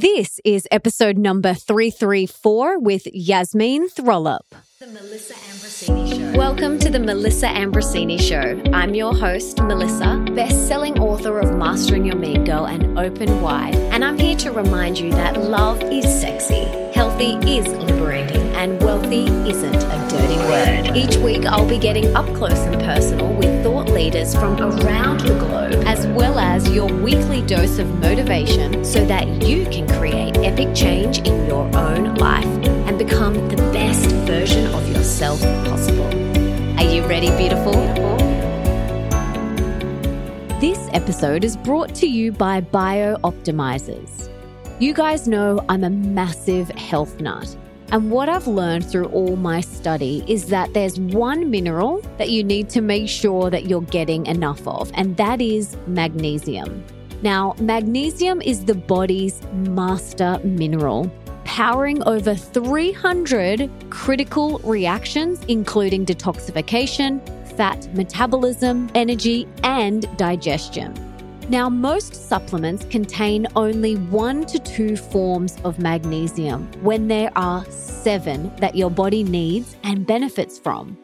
This is episode number 334 with Yasemin Trollope. The Melissa Ambrosini Show. Welcome to the Melissa Ambrosini Show. I'm your host, Melissa, best-selling author of Mastering Your Mean Girl and Open Wide, and I'm here to remind you that love is sexy, healthy is liberating, and wealthy isn't a dirty word. Each week, I'll be getting up close and personal with leaders from around the globe, as well as your weekly dose of motivation so that you can create epic change in your own life and become the best version of yourself possible. Are you ready, beautiful? This episode is brought to you by BiOptimizers. You guys know I'm a massive health nut. And what I've learned through all my study is that there's one mineral that you need to make sure that you're getting enough of, and that is magnesium. Now, magnesium is the body's master mineral, powering over 300 critical reactions, including detoxification, fat metabolism, energy, and digestion. Now, most supplements contain only one to two forms of magnesium when there are seven that your body needs and benefits from.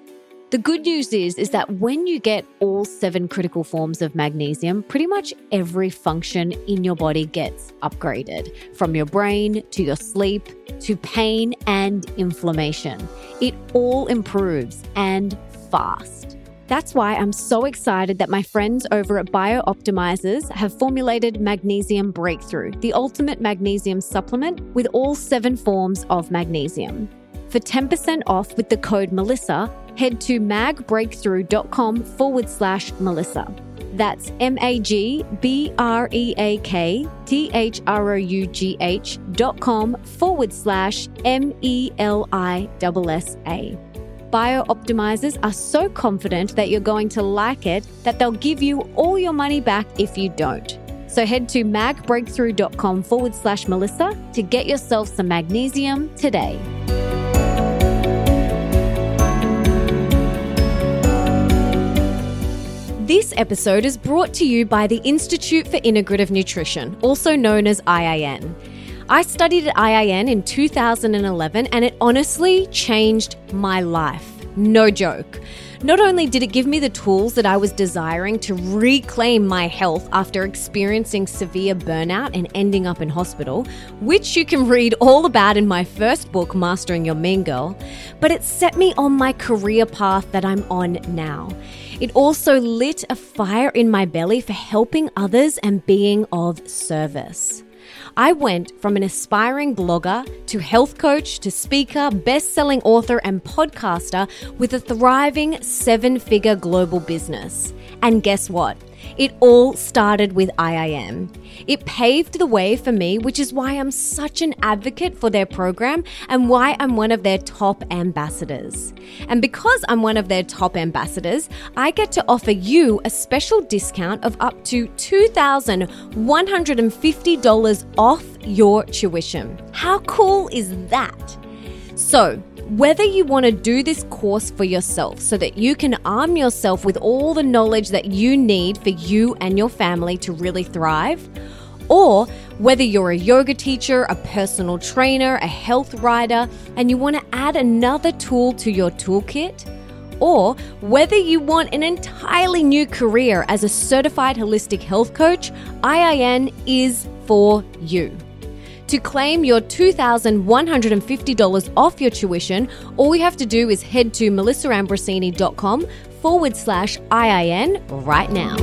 The good news is is that when you get all seven critical forms of magnesium, pretty much every function in your body gets upgraded, from your brain to your sleep to pain and inflammation. It all improves and fast. That's why I'm so excited that my friends over at BiOptimizers have formulated Magnesium Breakthrough, the ultimate magnesium supplement with all seven forms of magnesium. For 10% off with the code Melissa, head to magbreakthrough.com forward slash Melissa. That's M A G B R E A K T H R O U G H dot com forward slash M E L I S S A. BiOptimizers are so confident that you're going to like it that they'll give you all your money back if you don't. So head to magbreakthrough.com forward slash Melissa to get yourself some magnesium today. This episode is brought to you by the Institute for Integrative Nutrition, also known as IIN. I studied at IIN in 2011 and it honestly changed my life. No joke. Not only did it give me the tools that I was desiring to reclaim my health after experiencing severe burnout and ending up in hospital, which you can read all about in my first book, Mastering Your Mean Girl, but it set me on my career path that I'm on now. It also lit a fire in my belly for helping others and being of service. I went from an aspiring blogger to health coach to speaker, best selling author, and podcaster with a thriving seven figure global business. And guess what? It all started with IIN. It paved the way for me, which is why I'm such an advocate for their program and why I'm one of their top ambassadors. And because I'm one of their top ambassadors, I get to offer you a special discount of up to $2,150 off your tuition. How cool is that? So, whether you want to do this course for yourself so that you can arm yourself with all the knowledge that you need for you and your family to really thrive, or whether you're a yoga teacher, a personal trainer, a health writer, and you want to add another tool to your toolkit, or whether you want an entirely new career as a certified holistic health coach, IIN is for you. To claim your $2,150 off your tuition, all you have to do is head to melissaambrosini.com forward slash IIN right now.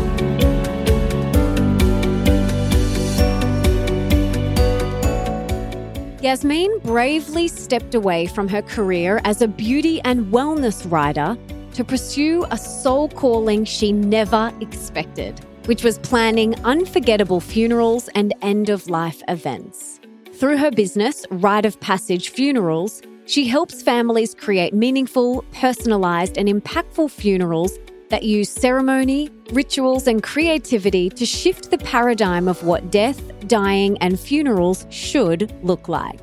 Yasemin bravely stepped away from her career as a beauty and wellness writer to pursue a soul calling she never expected, which was planning unforgettable funerals and end of life events. Through her business, Rite of Passage Funerals, she helps families create meaningful, personalized, and impactful funerals that use ceremony, rituals, and creativity to shift the paradigm of what death, dying, and funerals should look like.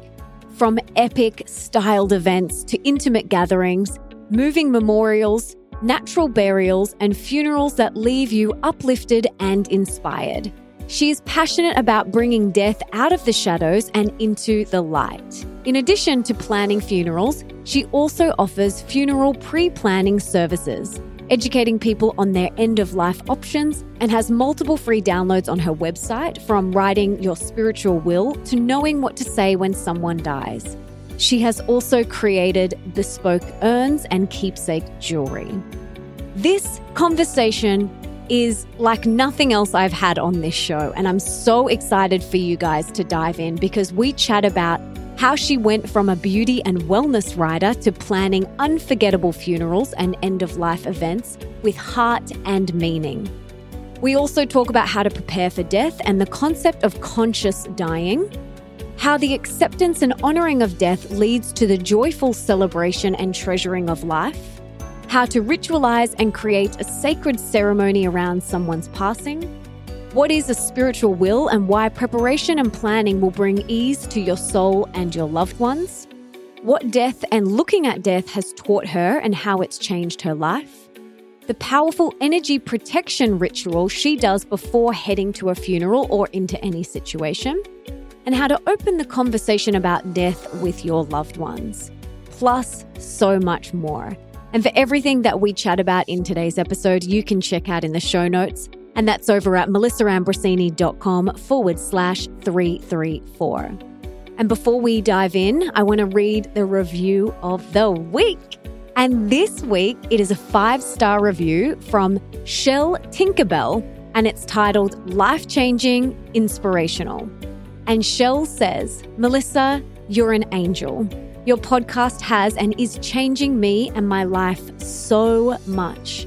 From epic, styled events to intimate gatherings, moving memorials, natural burials, and funerals that leave you uplifted and inspired. She is passionate about bringing death out of the shadows and into the light. In addition to planning funerals, she also offers funeral pre planning services, educating people on their end of life options, and has multiple free downloads on her website from writing your spiritual will to knowing what to say when someone dies. She has also created bespoke urns and keepsake jewelry. This conversation is like nothing else I've had on this show, and I'm so excited for you guys to dive in because we chat about how she went from a beauty and wellness writer to planning unforgettable funerals and end of life events with heart and meaning. We also talk about how to prepare for death and the concept of conscious dying, how the acceptance and honoring of death leads to the joyful celebration and treasuring of life, how to ritualize and create a sacred ceremony around someone's passing what is a spiritual will and why preparation and planning will bring ease to your soul and your loved ones? What death and looking at death has taught her and how it's changed her life? The powerful energy protection ritual she does before heading to a funeral or into any situation? And how to open the conversation about death with your loved ones. Plus, so much more. And for everything that we chat about in today's episode, you can check out in the show notes and that's over at melissaambrosini.com forward slash 334. And before we dive in, I want to read the review of the week. And this week, it is a five star review from Shell Tinkerbell, and it's titled Life Changing Inspirational. And Shell says, Melissa, you're an angel. Your podcast has and is changing me and my life so much.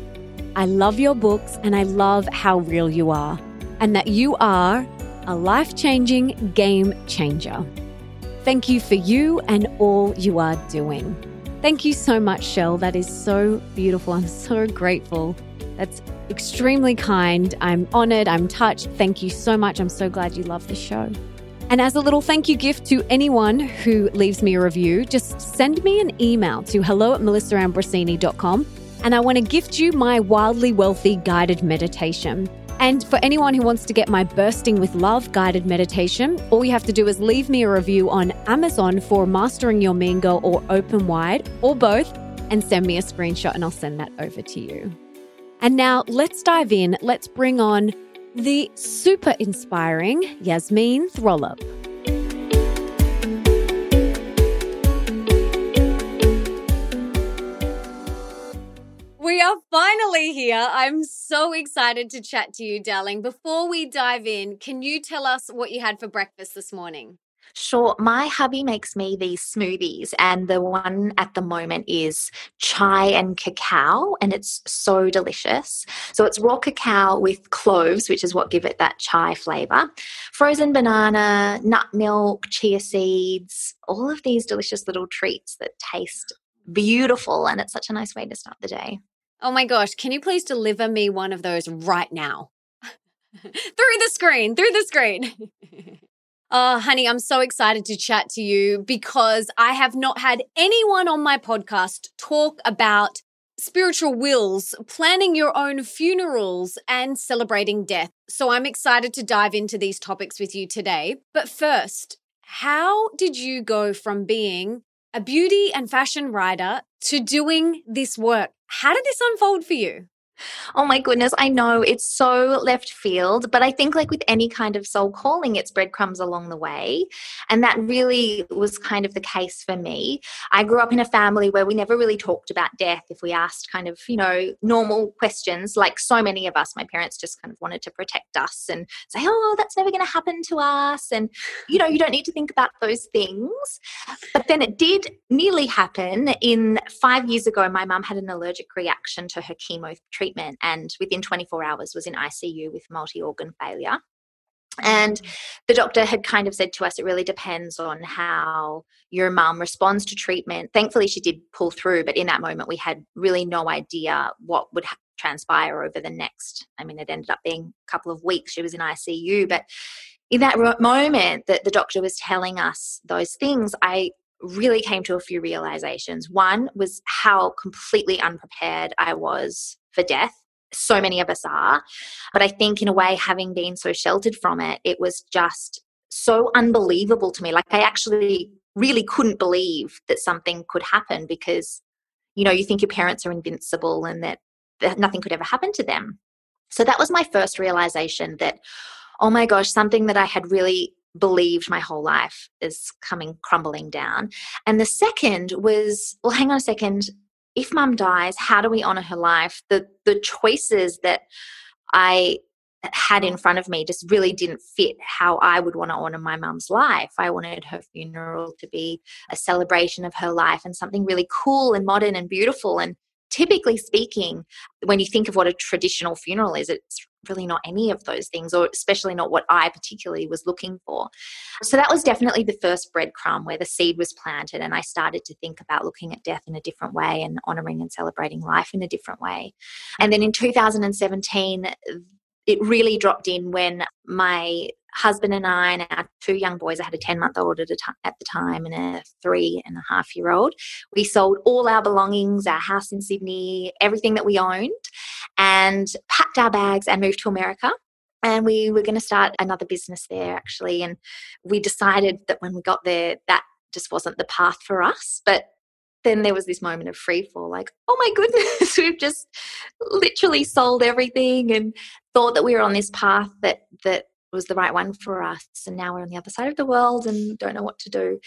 I love your books and I love how real you are, and that you are a life changing game changer. Thank you for you and all you are doing. Thank you so much, Shell. That is so beautiful. I'm so grateful. That's extremely kind. I'm honored. I'm touched. Thank you so much. I'm so glad you love the show. And as a little thank you gift to anyone who leaves me a review, just send me an email to hello at melissaambrosini.com and I want to gift you my Wildly Wealthy guided meditation. And for anyone who wants to get my Bursting with Love guided meditation, all you have to do is leave me a review on Amazon for Mastering Your Mean Girl or Open Wide, or both, and send me a screenshot and I'll send that over to you. And now let's dive in. Let's bring on the super inspiring Yasemin Trollope. We are finally here. I'm so excited to chat to you, darling. Before we dive in, can you tell us what you had for breakfast this morning? Sure. My hubby makes me these smoothies, and the one at the moment is chai and cacao, and it's so delicious. So it's raw cacao with cloves, which is what give it that chai flavor, frozen banana, nut milk, chia seeds, all of these delicious little treats that taste beautiful, and it's such a nice way to start the day. Oh my gosh, can you please deliver me one of those right now? through the screen, through the screen. oh, honey, I'm so excited to chat to you because I have not had anyone on my podcast talk about spiritual wills, planning your own funerals, and celebrating death. So I'm excited to dive into these topics with you today. But first, how did you go from being a beauty and fashion writer to doing this work? How did this unfold for you? Oh my goodness, I know it's so left field, but I think, like with any kind of soul calling, it's breadcrumbs along the way. And that really was kind of the case for me. I grew up in a family where we never really talked about death. If we asked kind of, you know, normal questions, like so many of us, my parents just kind of wanted to protect us and say, oh, that's never going to happen to us. And, you know, you don't need to think about those things. But then it did nearly happen. In five years ago, my mum had an allergic reaction to her chemo treatment treatment and within 24 hours was in ICU with multi organ failure. And mm. the doctor had kind of said to us, it really depends on how your mum responds to treatment. Thankfully, she did pull through, but in that moment, we had really no idea what would transpire over the next. I mean, it ended up being a couple of weeks. She was in ICU, but in that moment that the doctor was telling us those things, I really came to a few realizations. One was how completely unprepared I was for death. so many of us are. But I think, in a way, having been so sheltered from it, it was just so unbelievable to me. Like, I actually really couldn't believe that something could happen because, you know, you think your parents are invincible and that, that nothing could ever happen to them. So that was my first realization that, oh my gosh, something that I had really believed my whole life is coming crumbling down. And the second was, well, hang on a second. If mum dies, how do we honor her life? The the choices that I had in front of me just really didn't fit how I would want to honor my mum's life. I wanted her funeral to be a celebration of her life and something really cool and modern and beautiful. And typically speaking, when you think of what a traditional funeral is, it's really not any of those things, or especially not what I particularly was looking for. So that was definitely the first breadcrumb where the seed was planted, and I started to think about looking at death in a different way and honoring and celebrating life in a different way. And then in 2017, it really dropped in when my husband and I and our two young boys, I had a 10 month old at, at the time and a three and a half year old. We sold all our belongings, our house in Sydney, everything that we owned, and packed our bags and moved to America. And we were going to start another business there actually. And we decided that when we got there, that just wasn't the path for us. But then there was this moment of free fall like oh my goodness we've just literally sold everything and thought that we were on this path that that was the right one for us and now we're on the other side of the world and don't know what to do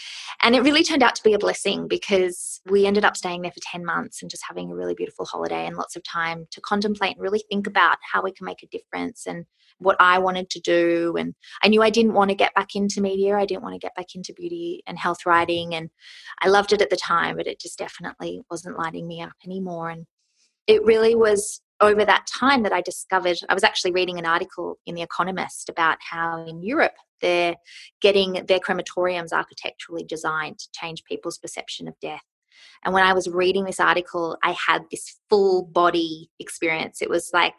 and it really turned out to be a blessing because we ended up staying there for 10 months and just having a really beautiful holiday and lots of time to contemplate and really think about how we can make a difference and what I wanted to do. And I knew I didn't want to get back into media. I didn't want to get back into beauty and health writing. And I loved it at the time, but it just definitely wasn't lighting me up anymore. And it really was over that time that I discovered I was actually reading an article in The Economist about how in Europe they're getting their crematoriums architecturally designed to change people's perception of death. And when I was reading this article, I had this full body experience. It was like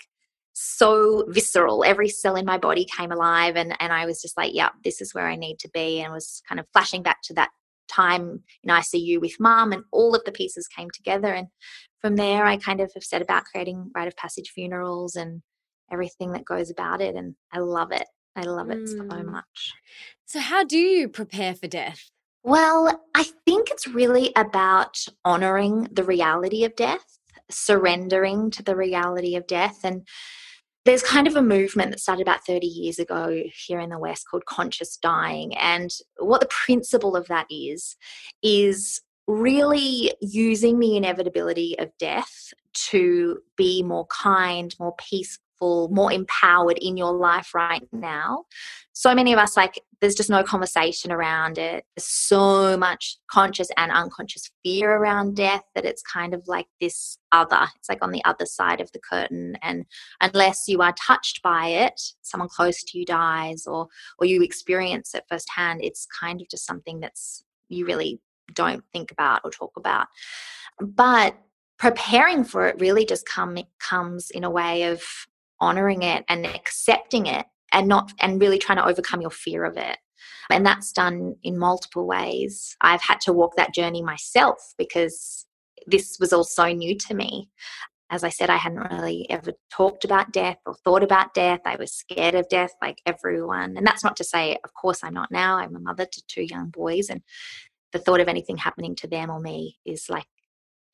so visceral. Every cell in my body came alive, and, and I was just like, yeah, this is where I need to be. And was kind of flashing back to that time in ICU with mum, and all of the pieces came together. And from there, I kind of have set about creating rite of passage funerals and everything that goes about it. And I love it. I love it mm. so much. So, how do you prepare for death? Well, I think it's really about honoring the reality of death, surrendering to the reality of death, and there's kind of a movement that started about 30 years ago here in the West called conscious dying. And what the principle of that is, is really using the inevitability of death to be more kind, more peaceful more empowered in your life right now. So many of us, like, there's just no conversation around it. There's so much conscious and unconscious fear around death that it's kind of like this other. It's like on the other side of the curtain. And unless you are touched by it, someone close to you dies or or you experience it firsthand, it's kind of just something that's you really don't think about or talk about. But preparing for it really just come comes in a way of honoring it and accepting it and not and really trying to overcome your fear of it. And that's done in multiple ways. I've had to walk that journey myself because this was all so new to me. As i said i hadn't really ever talked about death or thought about death. I was scared of death like everyone. And that's not to say of course i'm not now. I'm a mother to two young boys and the thought of anything happening to them or me is like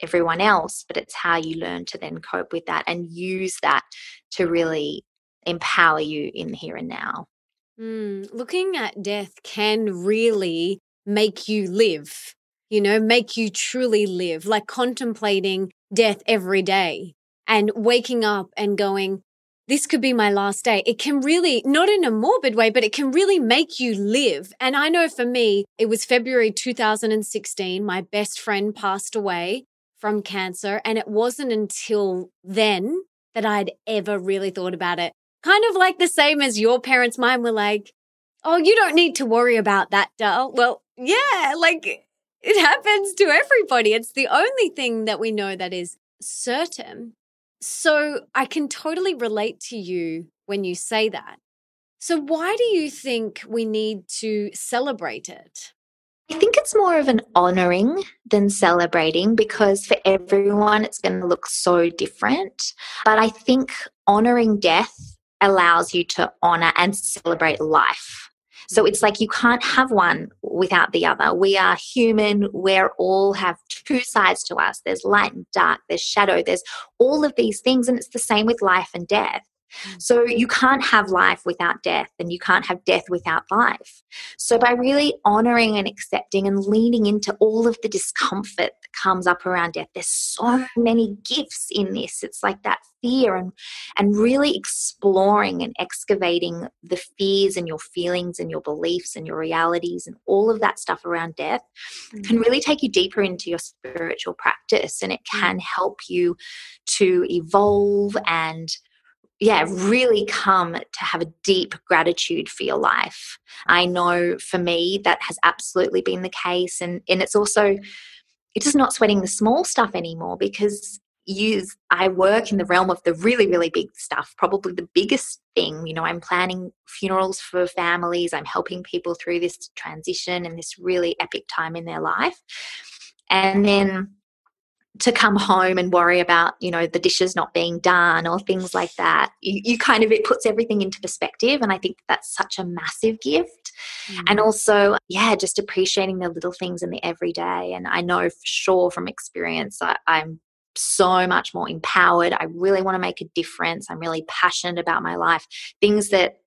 everyone else, but it's how you learn to then cope with that and use that to really empower you in here and now. Mm, looking at death can really make you live, you know, make you truly live, like contemplating death every day and waking up and going, this could be my last day. It can really, not in a morbid way, but it can really make you live. And I know for me, it was February 2016. My best friend passed away from cancer. And it wasn't until then that I'd ever really thought about it. Kind of like the same as your parents' mine were like, oh, you don't need to worry about that, doll. Well, yeah, like it happens to everybody. It's the only thing that we know that is certain. So I can totally relate to you when you say that. So, why do you think we need to celebrate it? I think it's more of an honoring than celebrating because for everyone it's going to look so different. But I think honoring death allows you to honor and celebrate life. So it's like you can't have one without the other. We are human. We're all have two sides to us. There's light and dark, there's shadow, there's all of these things. And it's the same with life and death. Mm. So you can't have life without death, and you can't have death without life. So by really honoring and accepting and leaning into all of the discomfort that comes up around death, there's so many gifts in this. It's like that fear and and really exploring and excavating the fears and your feelings and your beliefs and your realities and all of that stuff around death mm-hmm. can really take you deeper into your spiritual practice and it mm. can help you to evolve and yeah, really come to have a deep gratitude for your life. I know for me that has absolutely been the case. And, and it's also, it's just not sweating the small stuff anymore because you, I work in the realm of the really, really big stuff, probably the biggest thing. You know, I'm planning funerals for families, I'm helping people through this transition and this really epic time in their life. And then to come home and worry about you know the dishes not being done or things like that you, you kind of it puts everything into perspective and i think that's such a massive gift. Mm. and also yeah just appreciating the little things in the everyday. And i know for sure from experience I, i'm so much more empowered. I really want to make a difference. I'm really passionate about my life. Things that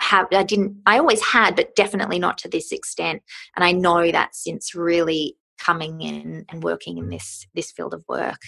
have I didn't I always had but definitely not to this extent. And I know that since really coming in and working in this this field of work.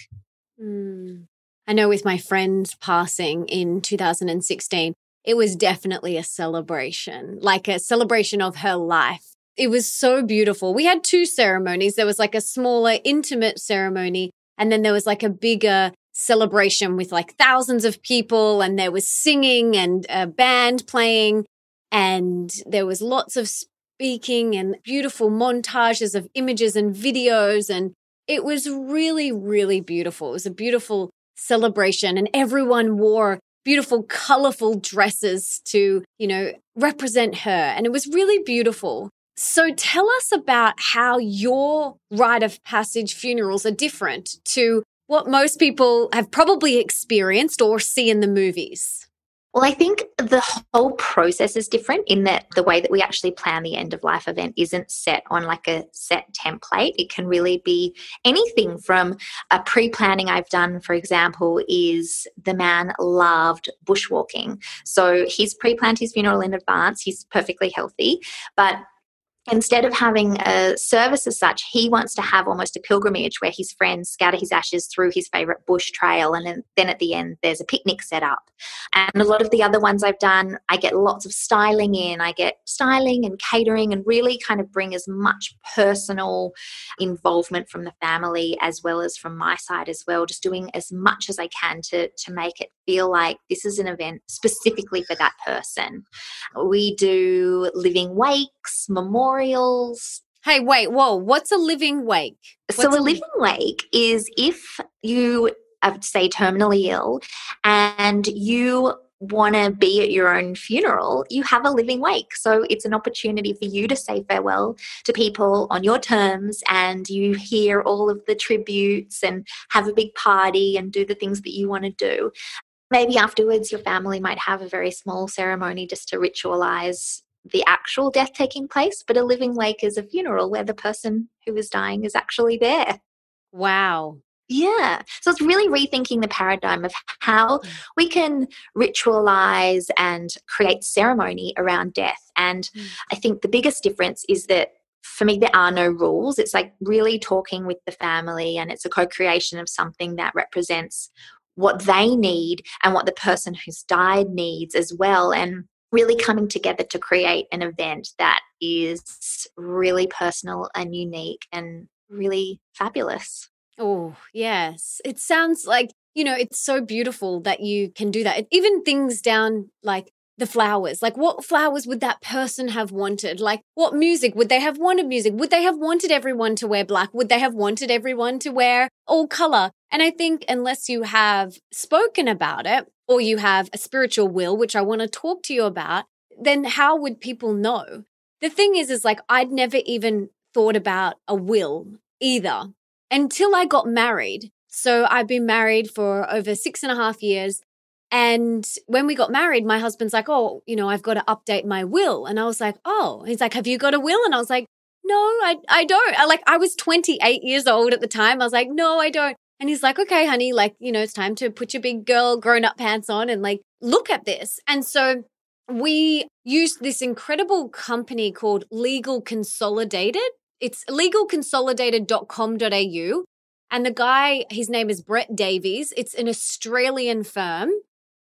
Mm. I know with my friend passing in 2016, it was definitely a celebration, like a celebration of her life. It was so beautiful. We had two ceremonies. There was like a smaller, intimate ceremony, and then there was like a bigger celebration with like thousands of people, and there was singing and a band playing, and there was lots of speaking and beautiful montages of images and videos. And it was really, really beautiful. It was a beautiful celebration, and everyone wore beautiful, colorful dresses to, you know, represent her. And it was really beautiful. So tell us about how your rite of passage funerals are different to what most people have probably experienced or see in the movies. Well, I think the whole process is different in that the way that we actually plan the end of life event isn't set on like a set template. It can really be anything from a pre planning I've done, for example, is the man loved bushwalking. So he's pre planned his funeral in advance, he's perfectly healthy, but instead of having a service as such, he wants to have almost a pilgrimage where his friends scatter his ashes through his favorite bush trail. And then at the end, there's a picnic set up. And a lot of the other ones I've done, I get lots of styling in. I get styling and catering and really kind of bring as much personal involvement from the family as well as from my side as well, just doing as much as I can to, to make it feel like this is an event specifically for that person. We do living wakes, memorials. Hey, wait, whoa, what's a living wake? What's so, a, living wake is if you are, say, terminally ill and you want to be at your own funeral, you have a living wake. So it's an opportunity for you to say farewell to people on your terms and you hear all of the tributes and have a big party and do the things that you want to do maybe afterwards your family might have a very small ceremony just to ritualize the actual death taking place, but a living wake is a funeral where the person who is dying is actually there. Wow. Yeah. So it's really rethinking the paradigm of how mm. we can ritualize and create ceremony around death. And mm. I think the biggest difference is that for me, there are no rules. It's like really talking with the family, and it's a co creation of something that represents what they need and what the person who's died needs as well. And really coming together to create an event that is really personal and unique and really fabulous. Oh, yes. It sounds like, you know, it's so beautiful that you can do that. Even things down like the flowers. Like, what flowers would that person have wanted? Like, what music would they have wanted? Music? Would they have wanted everyone to wear black? Would they have wanted everyone to wear all color? And I think unless you have spoken about it or you have a spiritual will, which I want to talk to you about, then how would people know? The thing is, is like, I'd never even thought about a will either until I got married. So I've been married for over six and a half years. And when we got married, my husband's like, Oh, you know, I've got to update my will. And I was like, Oh, he's like, Have you got a will? And I was like, No, I, I don't. Like, I was 28 years old at the time. I was like, No, I don't. And he's like, Okay, honey, like, you know, it's time to put your big girl grown up pants on and like look at this. And so we used this incredible company called Legal Consolidated. It's legalconsolidated.com.au. And the guy, his name is Brett Davies. It's an Australian firm.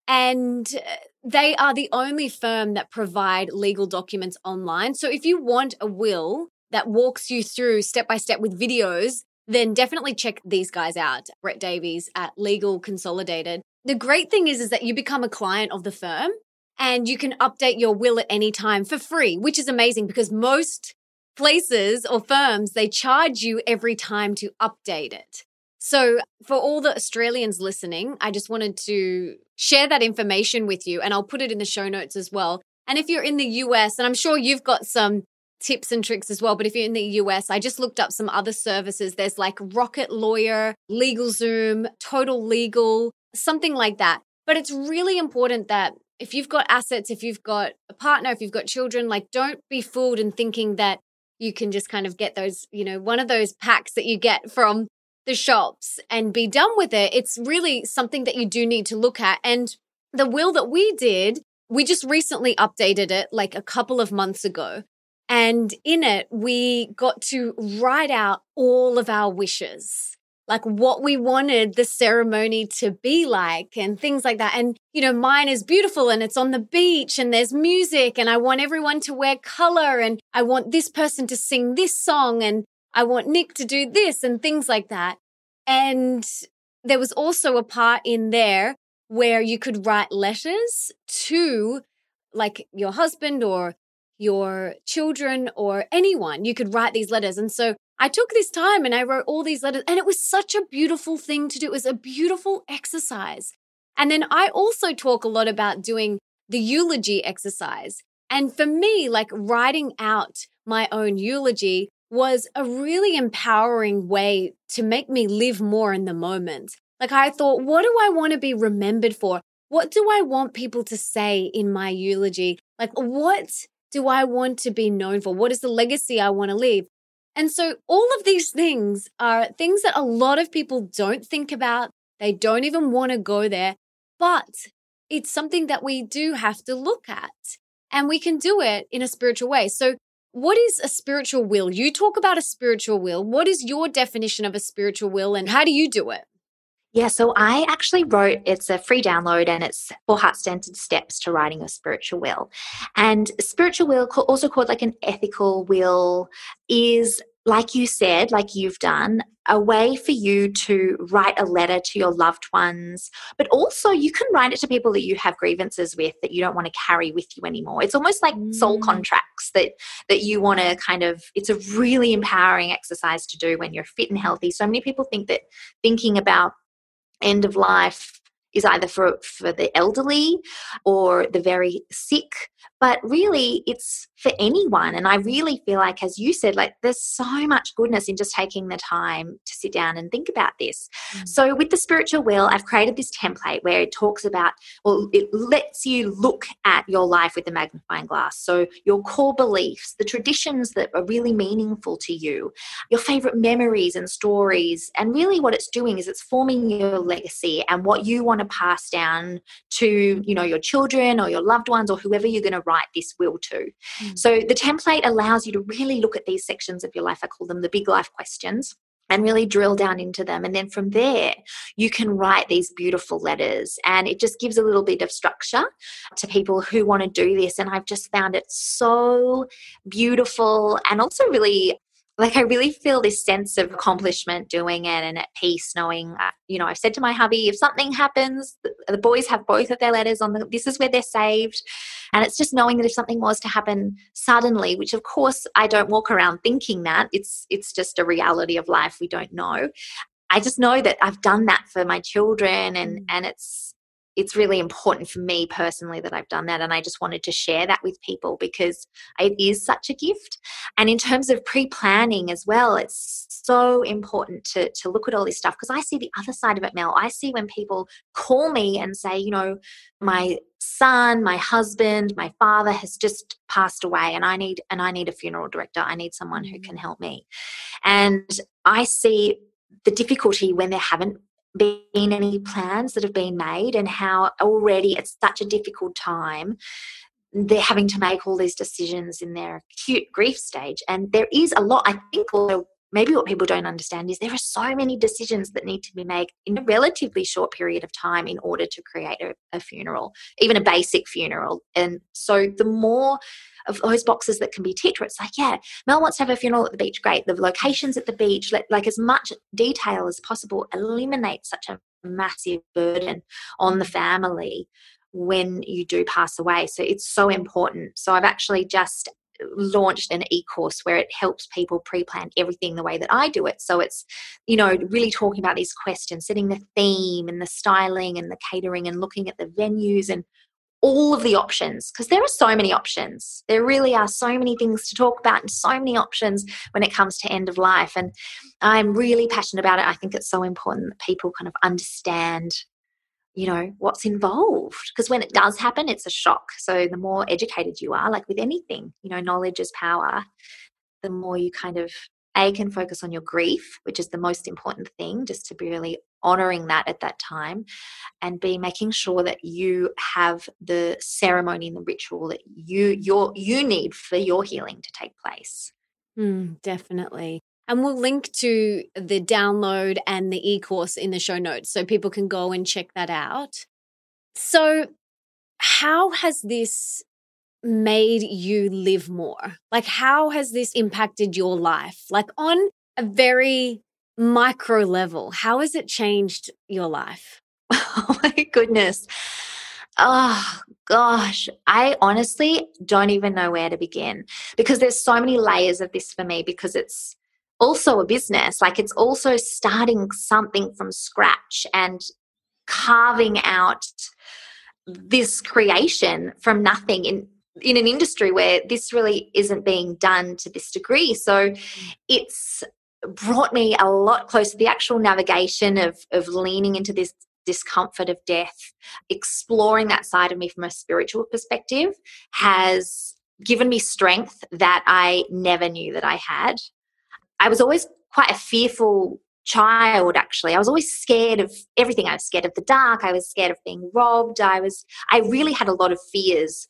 And uh, they are the only firm that provide legal documents online. So if you want a will that walks you through step by step with videos, then definitely check these guys out, Brett Davies at Legal Consolidated. The great thing is, is that you become a client of the firm and you can update your will at any time for free, which is amazing because most places or firms, they charge you every time to update it. So, for all the Australians listening, I just wanted to share that information with you and I'll put it in the show notes as well. And if you're in the US, and I'm sure you've got some tips and tricks as well, but if you're in the US, I just looked up some other services. There's like Rocket Lawyer, LegalZoom, Total Legal, something like that. But it's really important that if you've got assets, if you've got a partner, if you've got children, like don't be fooled in thinking that you can just kind of get those, you know, one of those packs that you get from the shops and be done with it. It's really something that you do need to look at. And the will that we did, we just recently updated it like a couple of months ago. And in it, we got to write out all of our wishes like what we wanted the ceremony to be like and things like that. And, you know, mine is beautiful and it's on the beach and there's music and I want everyone to wear color and I want this person to sing this song and I want Nick to do this and things like that. And there was also a part in there where you could write letters to like your husband or your children or anyone. You could write these letters. And so I took this time and I wrote all these letters, and it was such a beautiful thing to do. It was a beautiful exercise. And then I also talk a lot about doing the eulogy exercise. And for me, like writing out my own eulogy was a really empowering way to make me live more in the moment. Like I thought, what do I want to be remembered for? What do I want people to say in my eulogy? Like, what do I want to be known for? What is the legacy I want to leave? And so all of these things are things that a lot of people don't think about. They don't even want to go there, but it's something that we do have to look at and we can do it in a spiritual way. So what is a spiritual will? You talk about a spiritual will. What is your definition of a spiritual will and how do you do it? Yeah, so I actually wrote it's a free download and it's four heart centered steps to writing a spiritual will. And spiritual will, also called like an ethical will, is like you said, like you've done, a way for you to write a letter to your loved ones, but also you can write it to people that you have grievances with that you don't want to carry with you anymore. It's almost like mm. soul contracts that that you want to kind of it's a really empowering exercise to do when you're fit and healthy. So many people think that thinking about end of life is either for for the elderly or the very sick but really it's for anyone and i really feel like as you said like there's so much goodness in just taking the time to sit down and think about this mm. so with the spiritual will i've created this template where it talks about well it lets you look at your life with a magnifying glass so your core beliefs the traditions that are really meaningful to you your favorite memories and stories and really what it's doing is it's forming your legacy and what you want to pass down to you know your children or your loved ones or whoever you're going to write this will to. Mm. So the template allows you to really look at these sections of your life. I call them the big life questions and really drill down into them. And then from there, you can write these beautiful letters. And it just gives a little bit of structure to people who want to do this. And I've just found it so beautiful and also really like I really feel this sense of accomplishment doing it and at peace knowing uh, you know I've said to my hubby if something happens the, boys have both of their letters on the this is where they're saved and it's just knowing that if something was to happen suddenly which of course I don't walk around thinking that it's it's just a reality of life we don't know I just know that I've done that for my children and mm. and it's it's really important for me personally that I've done that. And I just wanted to share that with people because it is such a gift. And in terms of pre planning as well, it's so important to, to look at all this stuff because I see the other side of it, Mel. I see when people call me and say, you know, my son, my husband, my father has just passed away and I need and I need a funeral director. I need someone who can mm. help me. And I see the difficulty when there haven't been any plans that have been made and how already it's such a difficult time they're having to make all these decisions in their acute grief stage. And there is a lot i think maybe what people don't understand is there are so many decisions that need to be made in a relatively short period of time in order to create a, a funeral even a basic funeral and so the more of those boxes that can be ticked where it's like, yeah, Mel wants to have a funeral at the beach, great. The locations at the beach, let, like as much detail as possible, eliminate such a massive burden on the family when you do pass away. So it's so important. So I've actually just launched an e-course where it helps people pre-plan everything the way that I do it. So it's, you know, really talking about these questions, setting the theme and the styling and the catering and looking at the venues and all of the options because there are so many options. There really are so many things to talk about and so many options when it comes to end of life. And I'm really passionate about it. I think it's so important that people kind of understand, you know, what's involved. Because when it does happen, it's a shock. So the more educated you are, like with anything, you know, knowledge is power, the more you kind of a can focus on your grief which is the most important thing just to be really honoring that at that time and b making sure that you have the ceremony and the ritual that you your you need for your healing to take place mm, definitely and we'll link to the download and the e-course in the show notes so people can go and check that out so how has this made you live more? Like, how has this impacted your life? Like, on a very micro level, how has it changed your life? Oh my goodness. Oh gosh, I honestly don't even know where to begin because there's so many layers of this for me because it's also a business. Like it's also starting something from scratch and carving out this creation from nothing in in an industry where this really isn't being done to this degree. So it's brought me a lot closer the actual navigation of of leaning into this discomfort of death exploring that side of me from a spiritual perspective has given me strength that I never knew that I had. I was always quite a fearful child actually i was always scared of everything i was scared of the dark i was scared of being robbed i was i really had a lot of fears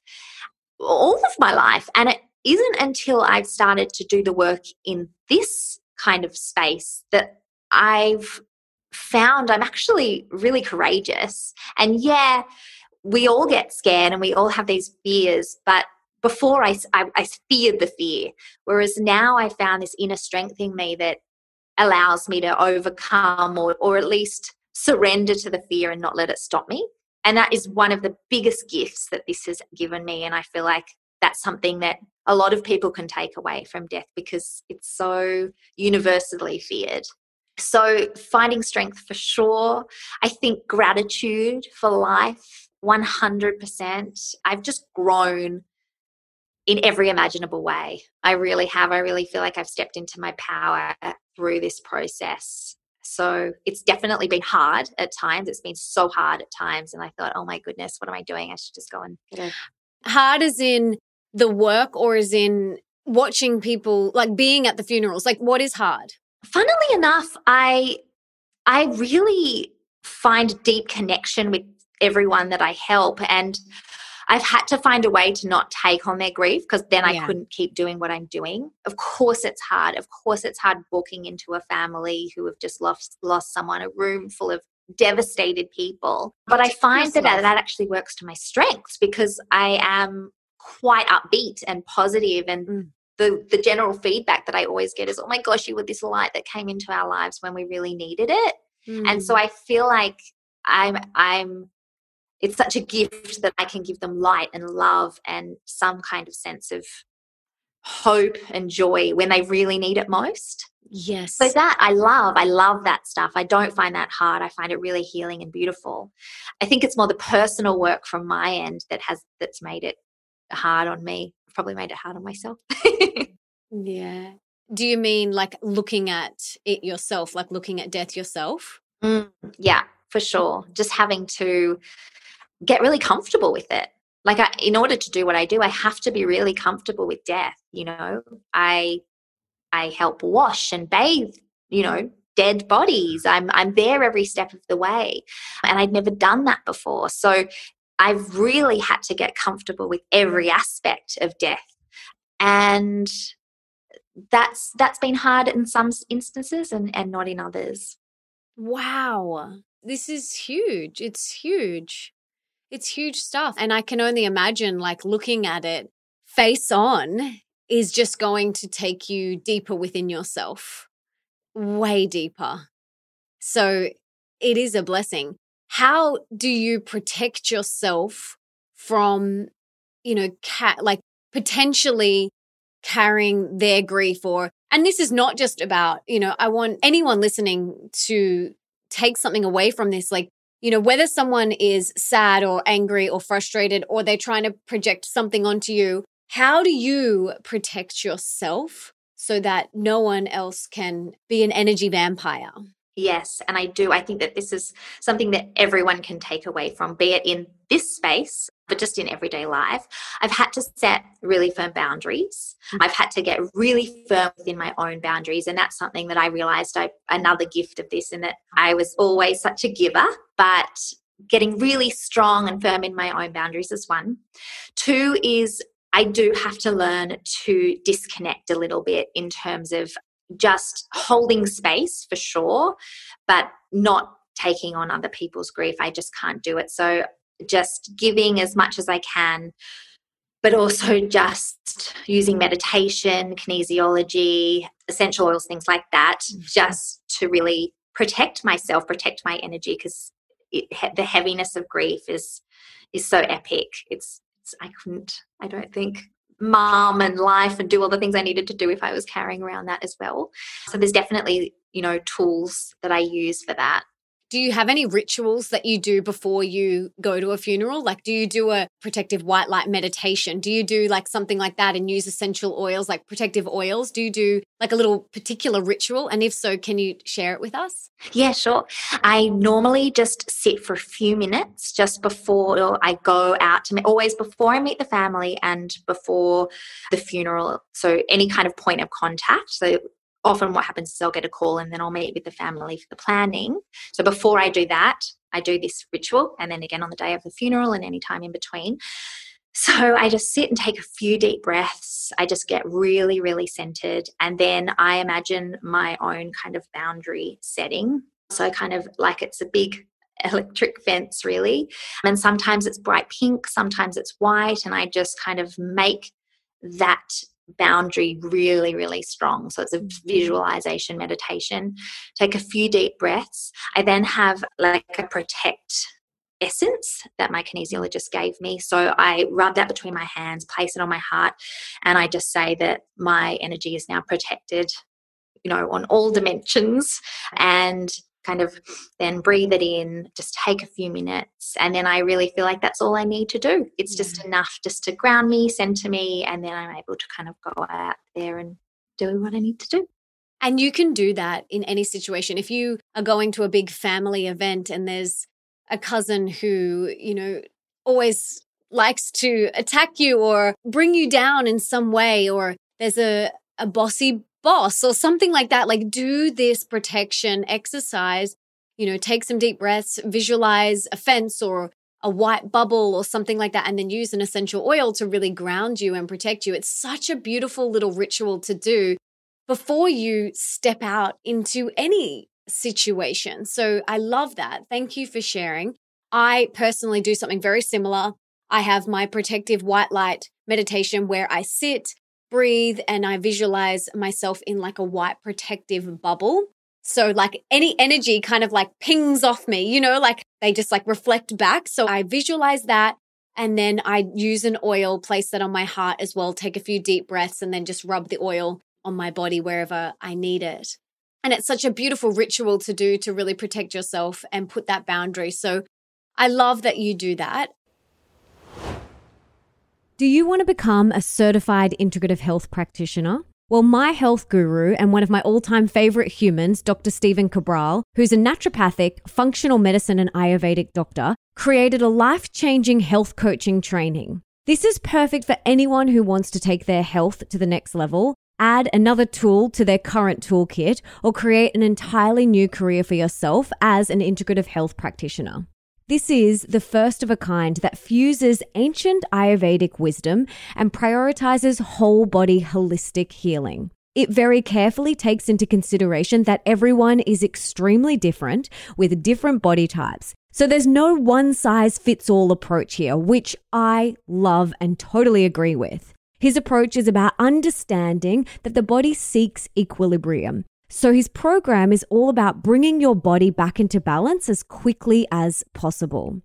all of my life. And it isn't until I've started to do the work in this kind of space that I've found I'm actually really courageous. And yeah, we all get scared and we all have these fears, but before I, I, I feared the fear. Whereas now I found this inner strength in me that allows me to overcome or, or at least surrender to the fear and not let it stop me. And that is one of the biggest gifts that this has given me and i feel like that's something that a lot of people can take away from death because it's so universally feared. So finding strength for sure. I think gratitude for life 100% i've just grown in every imaginable way i really have i really feel like i've stepped into my power through this process so it's definitely been hard at times. It's been so hard at times. And I thought, oh my goodness, what am I doing? I should just go and get a. Hard as in the work or as in watching people, like being at the funerals? Like, what is hard? Funnily enough, I I really find deep connection with everyone that I help. And I've had to find a way to not take on their grief because then I couldn't keep doing what I'm doing. Of course, it's hard. Of course, it's hard walking into a family who have just lost lost someone, a room full of devastated people. But I find that that actually works to my strengths because I am quite upbeat and positive and mm. the the general feedback that I always get is, "Oh my gosh, you were this light that came into our lives when we really needed it." Mm. And so mm. I feel like I'm I'm it's such a gift that I can give them light and love and some kind of sense of hope and joy when they really need it most. Yes. So that I love. I love that stuff. I don't find that hard. I find it really healing and beautiful. I think it's more the personal work from my end that has that's made it hard on me. I've probably made it hard on myself. yeah. Do you mean like looking at it yourself, like looking at death yourself? Mm, yeah, for sure. Just having to get really comfortable with it. Like, I, in order to do what I do, I have to be really comfortable with death. You know, I I help wash and bathe. You know, dead bodies. I'm I'm there every step of the way, and I'd never done that before. So I've really had to get comfortable with every aspect of death, and that's that's been hard in some instances and and not in others. Wow. This is huge. It's huge. It's huge stuff. And I can only imagine like looking at it face on is just going to take you deeper within yourself, way deeper. So it is a blessing. How do you protect yourself from, you know, like potentially carrying their grief or and this is not just about you know i want anyone listening to take something away from this like you know whether someone is sad or angry or frustrated or they're trying to project something onto you how do you protect yourself so that no one else can be an energy vampire Yes, and I do. I think that this is something that everyone can take away from, be it in this space, but just in everyday life. I've had to set really firm boundaries. I've had to get really firm within my own boundaries. And that's something that I realized I, another gift of this, in that I was always such a giver, but getting really strong and firm in my own boundaries is one. Two is I do have to learn to disconnect a little bit in terms of just holding space for sure, but not taking on other people's grief. I just can't do it. So just giving as much as I can, but also just using meditation, kinesiology, essential oils, things like that, mm-hmm. just to really protect myself, protect my energy because the heaviness of grief is is so epic. It's, it's I couldn't I don't think mom and life and do all the things I needed to do if I was carrying around that as well. So there's definitely, you know, tools that I use for that. Do you have any rituals that you do before you go to a funeral? Like, do you do a protective white light meditation? Do you do like something like that and use essential oils, like protective oils? Do you do like a little particular ritual? And if so, can you share it with us? Yeah, sure. I normally just sit for a few minutes just before I go out to meet, always before I meet the family and before the funeral. So, any kind of point of contact. So, often what happens is I'll get a call and then I'll meet with the family for the planning. So before I do that, I do this ritual and then again on the day of the funeral and any time in between. So I just sit and take a few deep breaths. I just get really, really centered. And then I imagine my own kind of boundary setting. So, kind of like it's a big electric fence, really. And sometimes it's bright pink, sometimes it's white. And I just kind of make that boundary really, really strong. So it's a visualization meditation. Take a few deep breaths. I then have like a protect essence that my kinesiologist gave me. So I rub that between my hands, place it on my heart, and I just say that my energy is now protected, you know, on all dimensions. And kind of then breathe it in, just take a few minutes. And then I really feel like that's all I need to do. It's yeah. just enough just to ground me, center me, and then I'm able to kind of go out there and do what I need to do. And you can do that in any situation. If you are going to a big family event and there's a cousin who, you know, always likes to attack you or bring you down in some way, or there's a, a bossy boss or something like that. Like, do this protection exercise, you know, take some deep breaths, visualize a fence or a white bubble or something like that, and then use an essential oil to really ground you and protect you. It's such a beautiful little ritual to do before you step out into any situation. So I love that. Thank you for sharing. I personally do something very similar. I have my protective white light meditation where I sit breathe and I visualize myself in like a white protective bubble. So like any energy kind of like pings off me, you know, like they just like reflect back. So I visualize that and then I use an oil, place that on my heart as well, take a few deep breaths and then just rub the oil on my body wherever I need it. And it's such a beautiful ritual to do to really protect yourself and put that boundary. So I love that you do that. Do you want to become a certified integrative health practitioner? Well, my health guru and one of my all time favorite humans, Dr. Stephen Cabral, who's a naturopathic, functional medicine, and Ayurvedic doctor, created a life changing health coaching training. This is perfect for anyone who wants to take their health to the next level, add another tool to their current toolkit, or create an entirely new career for yourself as an integrative health practitioner. This is the first of a kind that fuses ancient Ayurvedic wisdom and prioritizes whole body holistic healing. It very carefully takes into consideration that everyone is extremely different with different body types. So there's no one size fits all approach here, which I love and totally agree with. His approach is about understanding that the body seeks equilibrium. So his program is all about bringing your body back into balance as quickly as possible.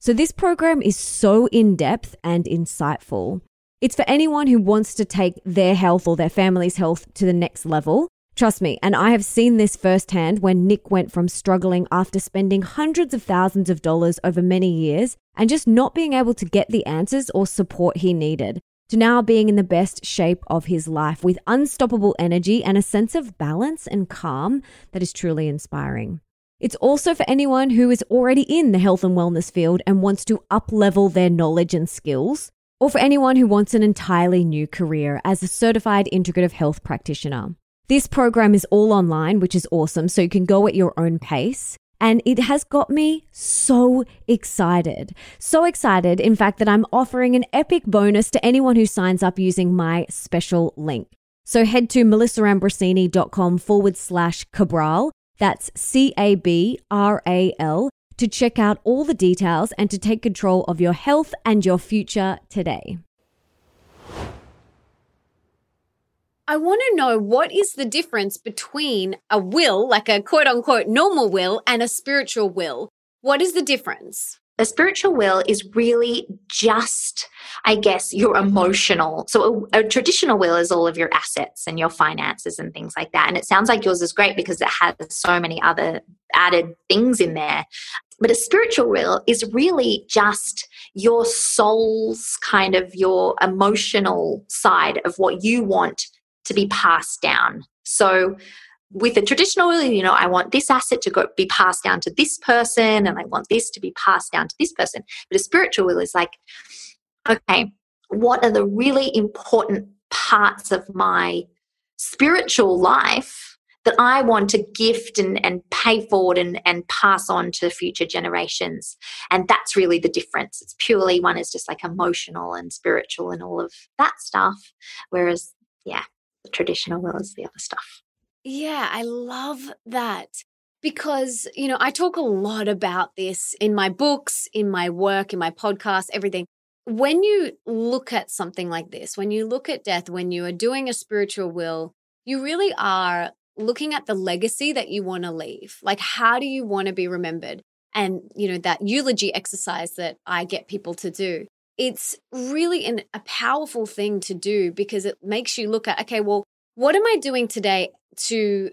So this program is so in depth and insightful. It's for anyone who wants to take their health or their family's health to the next level. Trust me, and I have seen this firsthand when Nick went from struggling after spending hundreds of thousands of dollars over many years and just not being able to get the answers or support he needed to now being in the best shape of his life with unstoppable energy and a sense of balance and calm that is truly inspiring. It's also for anyone who is already in the health and wellness field and wants to uplevel their knowledge and skills, or for anyone who wants an entirely new career as a certified integrative health practitioner. This program is all online, which is awesome, so you can go at your own pace. And it has got me so excited. So excited, in fact, that I'm offering an epic bonus to anyone who signs up using my special link. So head to melissaambrosini.com forward slash Cabral. That's C A B R A L to check out all the details and to take control of your health and your future today. I want to know what is the difference between a will, like a quote unquote normal will, and a spiritual will. What is the difference? A spiritual will is really just, I guess, your emotional. So, a, a, traditional will is all of your assets and your finances and things like that. And it sounds like yours is great because it has so many other added things in there. But a spiritual will is really just your soul's kind of your emotional side of what you want to be passed down. So with a traditional will, you know, I want this asset to go be passed down to this person and I want this to be passed down to this person. But a spiritual will is like, okay, what are the really important parts of my spiritual life that I want to gift and, and pay forward and, and pass on to future generations. And that's really the difference. It's purely one is just like emotional and spiritual and all of that stuff. Whereas, yeah, traditional will as the other stuff. Yeah, I love that because, you know, I talk a lot about this in my books, in my work, in my podcast, everything. When you look at something like this, when you look at death, when you are doing a spiritual will, you really are looking at the legacy that you want to leave. Like, how do you want to be remembered? And, you know, that eulogy exercise that I get people to do it's really an, a powerful thing to do because it makes you look at, okay, well, what am I doing today to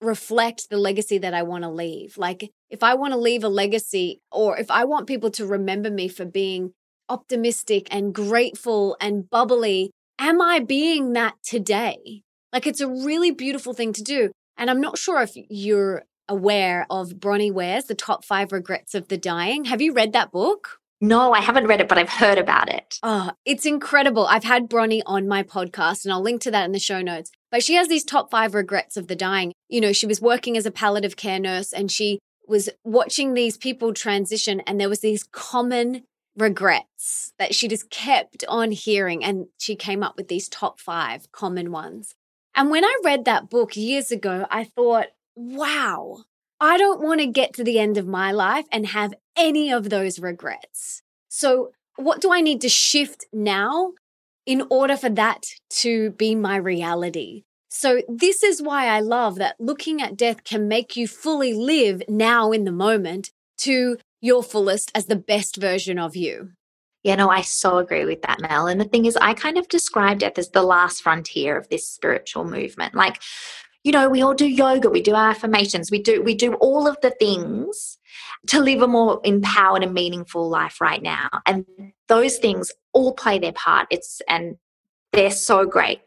reflect the legacy that I want to leave? Like, if I want to leave a legacy or if I want people to remember me for being optimistic and grateful and bubbly, am I being that today? Like, it's a really beautiful thing to do. And I'm not sure if you're aware of Bronnie Ware's The Top Five Regrets of the Dying. Have you read that book? No, I haven't read it, but I've heard about it. Oh, it's incredible. I've had Bronnie on my podcast, and I'll link to that in the show notes. But she has these top five regrets of the dying. You know, she was working as a palliative care nurse and she was watching these people transition, and there was these common regrets that she just kept on hearing. And she came up with these top five common ones. And when I read that book years ago, I thought, wow, I don't want to get to the end of my life and have any of those regrets. So, what do I need to shift now in order for that to be my reality? So, this is why I love that looking at death can make you fully live now in the moment to your fullest as the best version of you. Yeah, no, I so agree with that, Mel. And the thing is, I kind of describe death as the last frontier of this spiritual movement. Like, you know, we all do yoga, we do affirmations, we do we do all of the things to live a more empowered and meaningful life right now. And those things all play their part. It's and they're so great.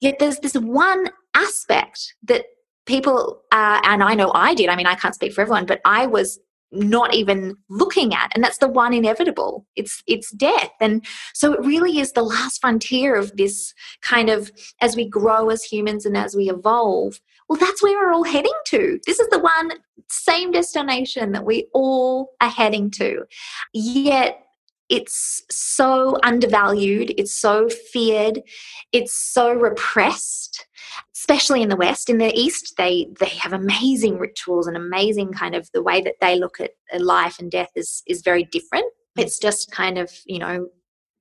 Yet there's this one aspect that people uh, and I know I did. I mean, I can't speak for everyone, but I was not even looking at and that's the one inevitable. It's it's death. And so it really is the last frontier of this kind of as we grow as humans and as we evolve well that's where we're all heading to. This is the one same destination that we all are heading to. Yet it's so undervalued it's so feared it's so repressed especially in the West. In the East, they they have amazing rituals and amazing kind of the way that they look at life and death is is very different. Mm. It's just kind of you know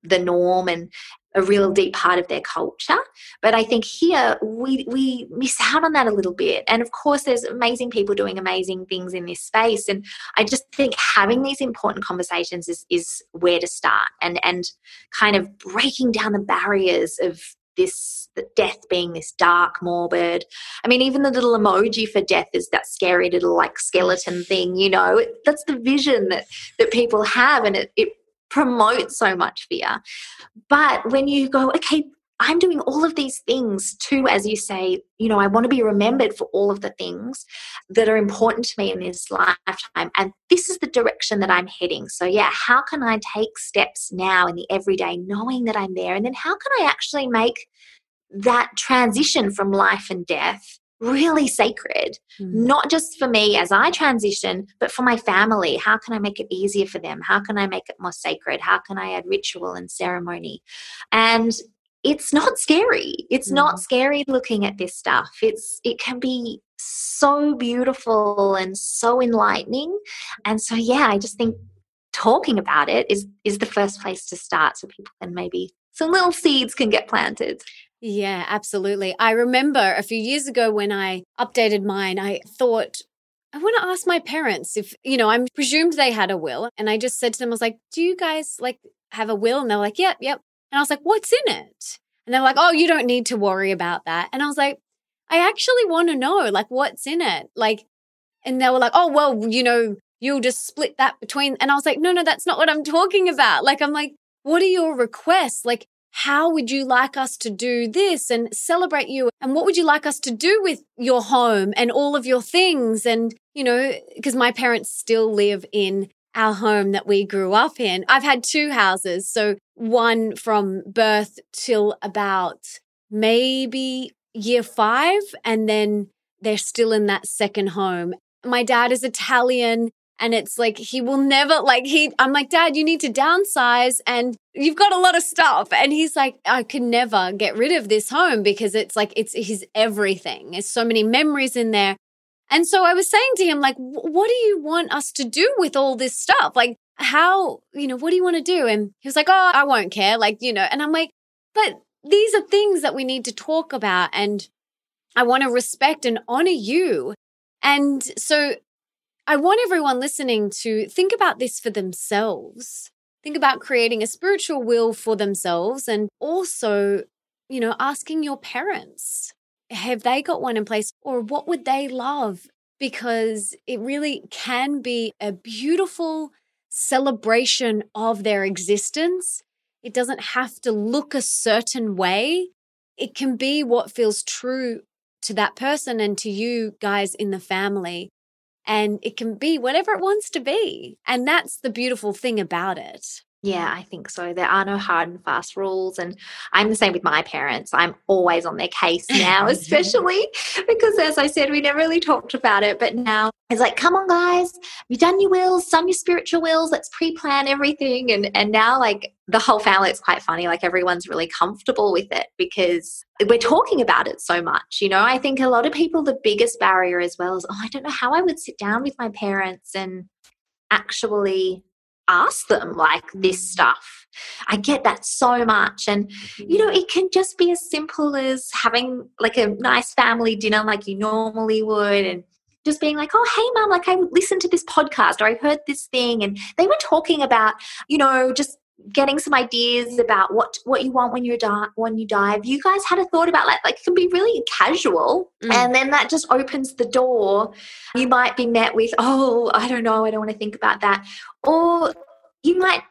the norm and a real deep part of their culture. But I think here we we miss out on that a little bit. And of course, there's amazing people doing amazing things in this space. And I just think having these important conversations is is where to start and and kind of breaking down the barriers of this death being this dark morbid i mean even the little emoji for death is that scary little like skeleton thing you know that's the vision that that people have and it, it promotes so much fear but when you go okay I'm doing all of these things too, as you say, you know, I want to be remembered for all of the things that are important to me in this lifetime. And this is the direction that I'm heading. So, yeah, how can I take steps now in the everyday, knowing that I'm there? And then how can I actually make that transition from life and death really sacred, mm. not just for me as I transition, but for my family. How can I make it easier for them? How can I make it more sacred? How can I add ritual and ceremony? And it's not scary. It's mm. not scary looking at this stuff. It's it can be so beautiful and so enlightening. And so yeah, I just think talking about it is is the first place to start so people can maybe some little seeds can get planted. Yeah, absolutely. I remember a few years ago when I updated mine, I thought I want to ask my parents if, you know, I'm presumed they had a will. And I just said to them, I was like, do you guys like have a will? And they're like, yep, yep. And I was like, what's in it? And they're like, oh, you don't need to worry about that. And I was like, I actually want to know, like, what's in it? Like, and they were like, oh, well, you know, you'll just split that between. And I was like, no, no, that's not what I'm talking about. Like, I'm like, what are your requests? Like, how would you like us to do this and celebrate you? And what would you like us to do with your home and all of your things? And, you know, because my parents still live in our home that we grew up in. I've had two houses. So one from birth till about maybe year five. And then they're still in that second home. My dad is Italian. And it's like, he will never, like, he, I'm like, Dad, you need to downsize and you've got a lot of stuff. And he's like, I can never get rid of this home because it's like, it's his everything. There's so many memories in there. And so I was saying to him, like, what do you want us to do with all this stuff? Like, how, you know, what do you want to do? And he was like, oh, I won't care. Like, you know, and I'm like, but these are things that we need to talk about. And I want to respect and honor you. And so I want everyone listening to think about this for themselves. Think about creating a spiritual will for themselves and also, you know, asking your parents have they got one in place or what would they love? Because it really can be a beautiful celebration of their existence. It doesn't have to look a certain way. It can be what feels true to that person and to you guys in the family. And it can be whatever it wants to be. And that's the beautiful thing about it. Yeah, I think so. There are no hard and fast rules. And I'm the same with my parents. I'm always on their case now, especially because, as I said, we never really talked about it. But now it's like, come on, guys, have you done your wills, some your spiritual wills? Let's pre plan everything. And, and now, like, the whole family, it's quite funny. Like, everyone's really comfortable with it because we're talking about it so much. You know, I think a lot of people, the biggest barrier as well is, oh, I don't know how I would sit down with my parents and actually ask them like this stuff. I get that so much. And, you know, mm-hmm. it can just be as simple as having like a nice family dinner like you normally would and just being like, oh, hey, mum, like I listened to this podcast or I heard this thing. And they were talking about, you know, just getting some ideas about what what you want when you die when you die if you guys had a thought about that like it can be really casual. Mm. and then that just opens the door. You might be met with oh i don't know i don't want to think about that. Or you might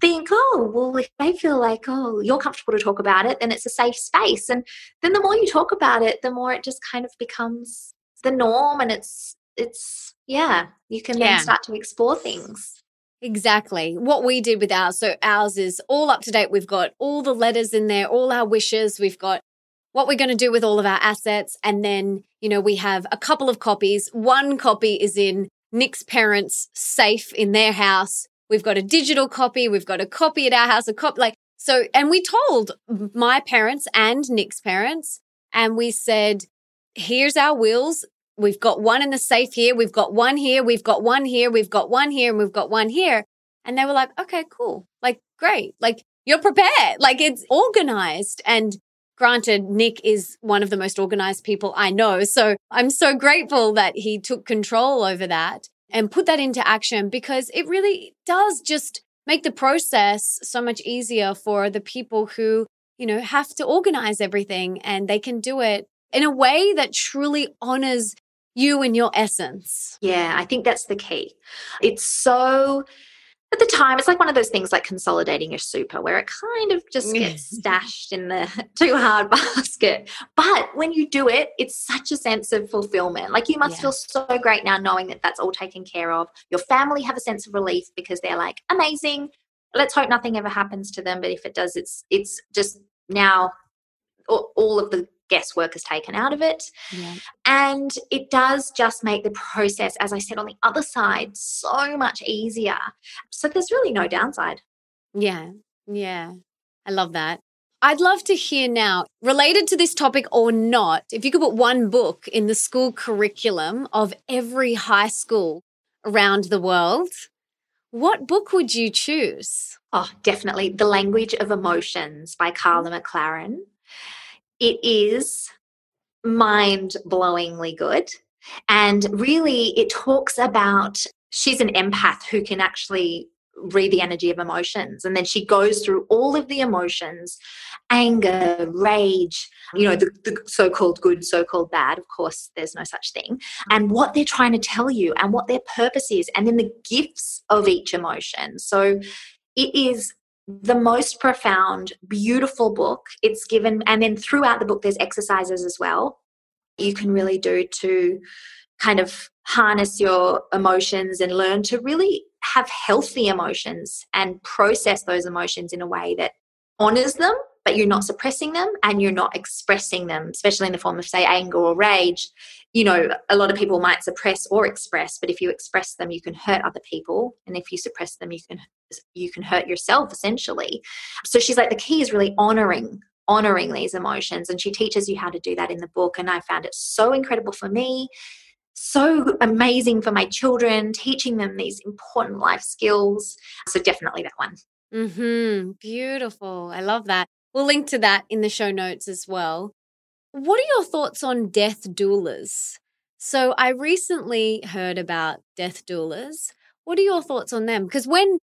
think oh well if they feel like oh you're comfortable to talk about it then it's a safe space. And then the more you talk about it the more it just kind of becomes the norm and it's it's yeah you can yeah. then start to explore things Exactly. What we did with ours. So ours is all up to date. We've got all the letters in there, all our wishes. We've got what we're going to do with all of our assets. And then, you know, we have a couple of copies. One copy is in Nick's parents' safe in their house. We've got a digital copy. We've got a copy at our house, a copy like, so, and we told my parents and Nick's parents, and we said, here's our wills we've got one in the safe here, we've got one here, we've got one here, we've got one here, and we've got one here. And they were like, okay, cool. Like, great. Like, you're prepared. Like, it's organized. And granted, Nick is one of the most organized people I know. So I'm so grateful that he took control over that and put that into action because it really does just make the process so much easier for the people who, you know, have to organize everything and they can do it in a way that truly honors you and your essence. Yeah, I think that's the key. It's so at the time it's like one of those things like consolidating your super where it kind of just gets stashed in the too hard basket but when you do it it's such a sense of fulfillment like you must yeah. feel so great now knowing that that's all taken care of your family have a sense of relief because they're like amazing let's hope nothing ever happens to them but if it does it's it's just now all of the guesswork is taken out of it. Yeah. And it does just make the process, as I said, on the other side, so much easier. So there's really no downside. Yeah. Yeah. I love that. I'd love to hear now, related to this topic or not, if you could put one book in the school curriculum of every high school around the world, what book would you choose? Oh, definitely The Language of Emotions by Karla mm. McLaren it is mind blowingly good. And really, it talks about she's an empath who can actually read the energy of emotions. And then she goes through all of the emotions anger, rage, you know, the, the so called good, so called bad. Of course, there's no such thing. And what they're trying to tell you and what their purpose is, and then the gifts of each emotion. So it is the most profound, beautiful book. It's given, and then throughout the book, there's exercises as well you can really do to kind of harness your emotions and learn to really have healthy emotions and process those emotions in a way that honors them but you're not suppressing them and you're not expressing them, especially in the form of, say, anger or rage. You know, a lot of people might suppress or express, but if you express them, you can hurt other people, and if you suppress them, you can you can hurt yourself essentially. So she's like, the key is really honoring honoring these emotions, and she teaches you how to do that in the book. And I found it so incredible for me so amazing for my children, teaching them these important life skills. So definitely that one. Mhm. Beautiful. I love that. We'll link to that in the show notes as well. What are your thoughts on death doulas? So, I recently heard about death doulas. What are your thoughts on them? Because when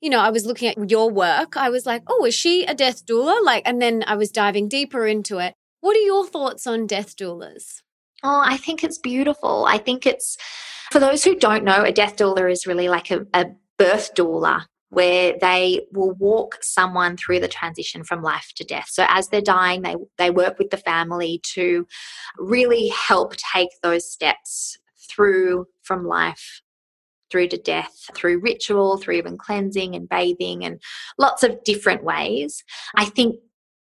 you know, I was looking at your work, I was like, oh, is she a death doula? Like, and then I was diving deeper into it. What are your thoughts on death doulas? Oh, I think it's beautiful. I think it's, for those who don't know, a death doula is really like a, a birth doula where they will walk someone through the transition from life to death. So as they're dying, they they work with the family to really help take those steps through from life through to death through ritual through even cleansing and bathing and lots of different ways i think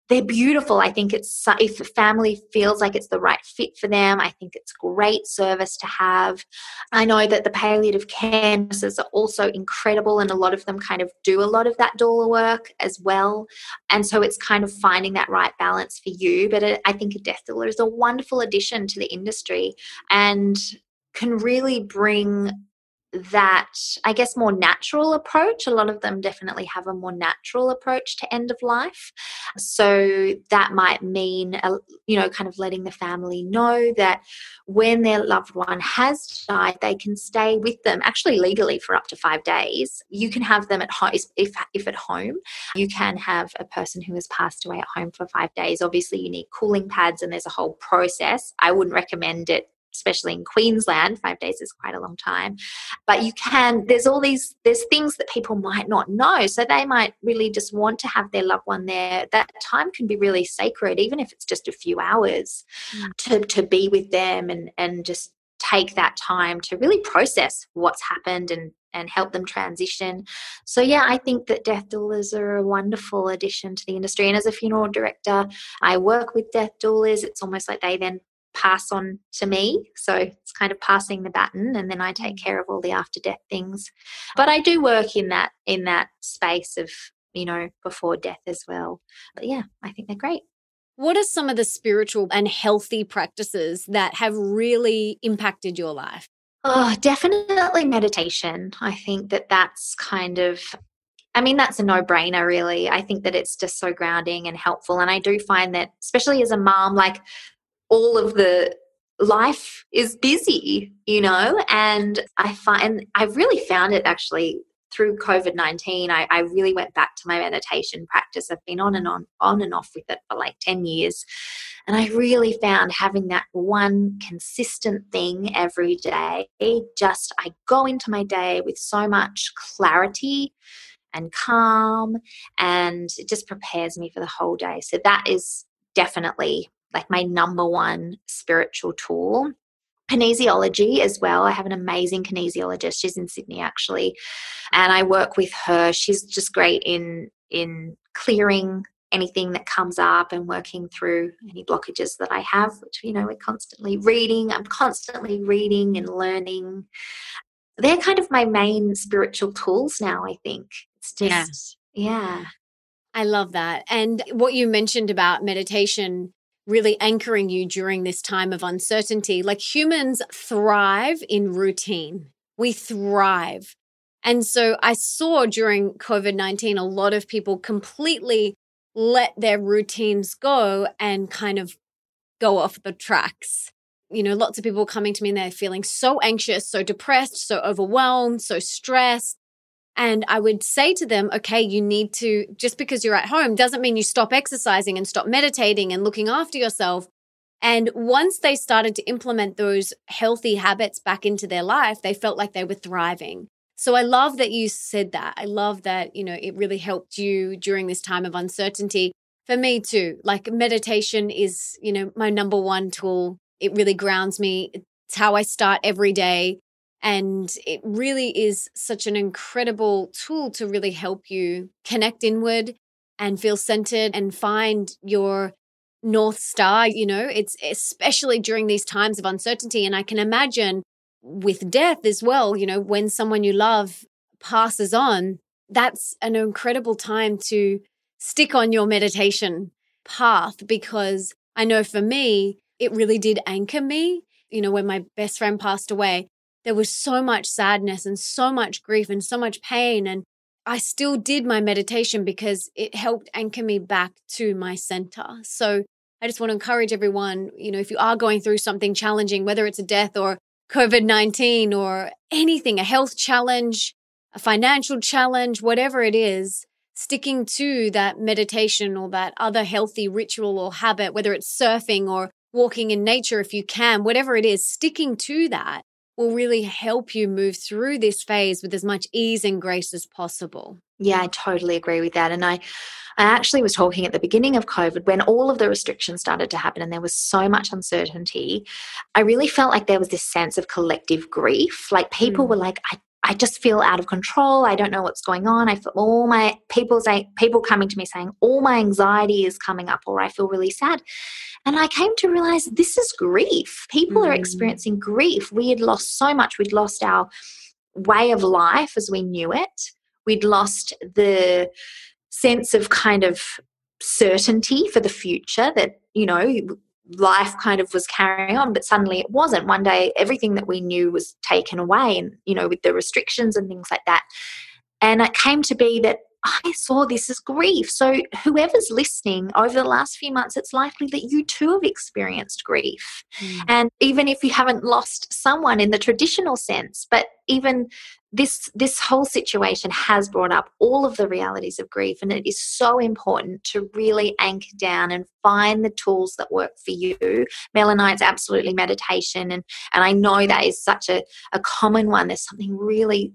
they're beautiful. I think it's if a family feels like it's the right fit for them, I think it's great service to have. I know that the palliative care nurses are also incredible, and a lot of them kind of do a lot of that doula work as well. And so it's kind of finding that right balance for you. But I think a death doula is a wonderful addition to the industry and can really bring that I guess more natural approach. A lot of them definitely have a more natural approach to end of life. So that might mean, uh, you know, kind of letting the family know that when their loved one has died, they can stay with them actually legally for up to five days. You can have them at home, if, if at home, you can have a person who has passed away at home for five days. Obviously, you need cooling pads and there's a whole process. I wouldn't recommend it especially in Queensland, five days is quite a long time. But you can, there's all these, there's things that people might not know. So they might really just want to have their loved one there. That time can be really sacred, even if it's just a few hours mm. to, to be with them and, and just take that time to really process what's happened and and help them transition. So yeah, I think that death doulas are a wonderful addition to the industry. And as a funeral director, I work with death doulas. It's almost like they then pass on to me. So it's kind of passing the baton and then I take mm. care of all the after death things. But I do work in that in that space of, you know, before death as well. But yeah, I think they're great. What are some of the spiritual and healthy practices that have really impacted your life? Oh, definitely meditation. I think that that's kind of I mean, that's a no brainer, really. I think that it's just so grounding and helpful. And I do find that, especially as a mom, like all of the life is busy, you know, and I find I've really found it actually through COVID 19. I, I, really went back to my meditation practice. I've been on and on, on and off with it for like 10 years. And I really found having that one consistent thing every day, just I go into my day with so much clarity and calm, and it just prepares me for the whole day. So that is definitely like my number one spiritual tool. Kinesiology as well. I have an amazing kinesiologist. She's in Sydney actually, and I work with her. She's just great in in clearing anything that comes up and working through any blockages that I have, which you know we're constantly reading. I'm constantly reading and learning. They're kind of my main spiritual tools now. I think it's just yeah. yeah. I love that. And what you mentioned about meditation really anchoring you during this time of uncertainty. Like humans thrive in routine, we thrive. And so I saw during COVID 19 a lot of people completely let their routines go and kind of go off the tracks. You know, lots of people coming to me and they're feeling so anxious, so depressed, so overwhelmed, so stressed. And I would say to them, okay, you need to, just because you're at home doesn't mean you stop exercising and stop meditating and looking after yourself. And once they started to implement those healthy habits back into their life, they felt like they were thriving. So I love that you said that. I love that, you know, it really helped you during this time of uncertainty. For me too, like meditation is, you know, my number one tool. It really grounds me. It's how I start every day. And it really is such an incredible tool to really help you connect inward and feel centered and find your North Star. You know, it's especially during these times of uncertainty. And I can imagine with death as well, you know, when someone you love passes on, that's an incredible time to stick on your meditation path because I know for me, it really did anchor me. You know, when my best friend passed away, there was so much sadness and so much grief and so much pain. And I still did my meditation because it helped anchor me back to my center. So I just want to encourage everyone, you know, if you are going through something challenging, whether it's a death or COVID 19 or anything, a health challenge, a financial challenge, whatever it is, sticking to that meditation or that other healthy ritual or habit, whether it's surfing or walking in nature, if you can, whatever it is, sticking to that will really help you move through this phase with as much ease and grace as possible. Yeah, I totally agree with that. And I I actually was talking at the beginning of COVID when all of the restrictions started to happen and there was so much uncertainty. I really felt like there was this sense of collective grief. Like people mm. were like, I I just feel out of control. I don't know what's going on. I feel all my people say people coming to me saying all my anxiety is coming up or I feel really sad. And I came to realize this is grief. People mm. are experiencing grief. We had lost so much. We'd lost our way of life as we knew it. We'd lost the sense of kind of certainty for the future that, you know, life kind of was carrying on, but suddenly it wasn't. One day, everything that we knew was taken away, and you know, with the restrictions and things like that. And it came to be that I saw this as grief. So, whoever's listening over the last few months, it's likely that you too have experienced grief. Mm. And even if you haven't lost someone in the traditional sense, but even this this whole situation has brought up all of the realities of grief and it is so important to really anchor down and find the tools that work for you. Melanite's absolutely meditation and and i know that is such a, a common one. There's something really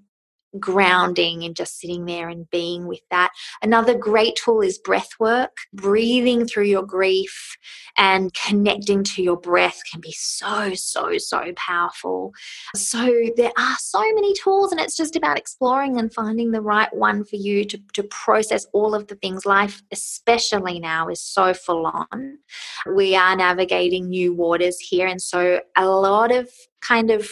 grounding and just sitting there and being with that. Another great tool is breath work. Breathing through your grief and connecting to your breath can be so, so, so powerful. So there are so many tools, and it's just about exploring and finding the right one for you to, to process all of the things. Life, especially now, is so full on. We are navigating new waters here, and so a lot of kind of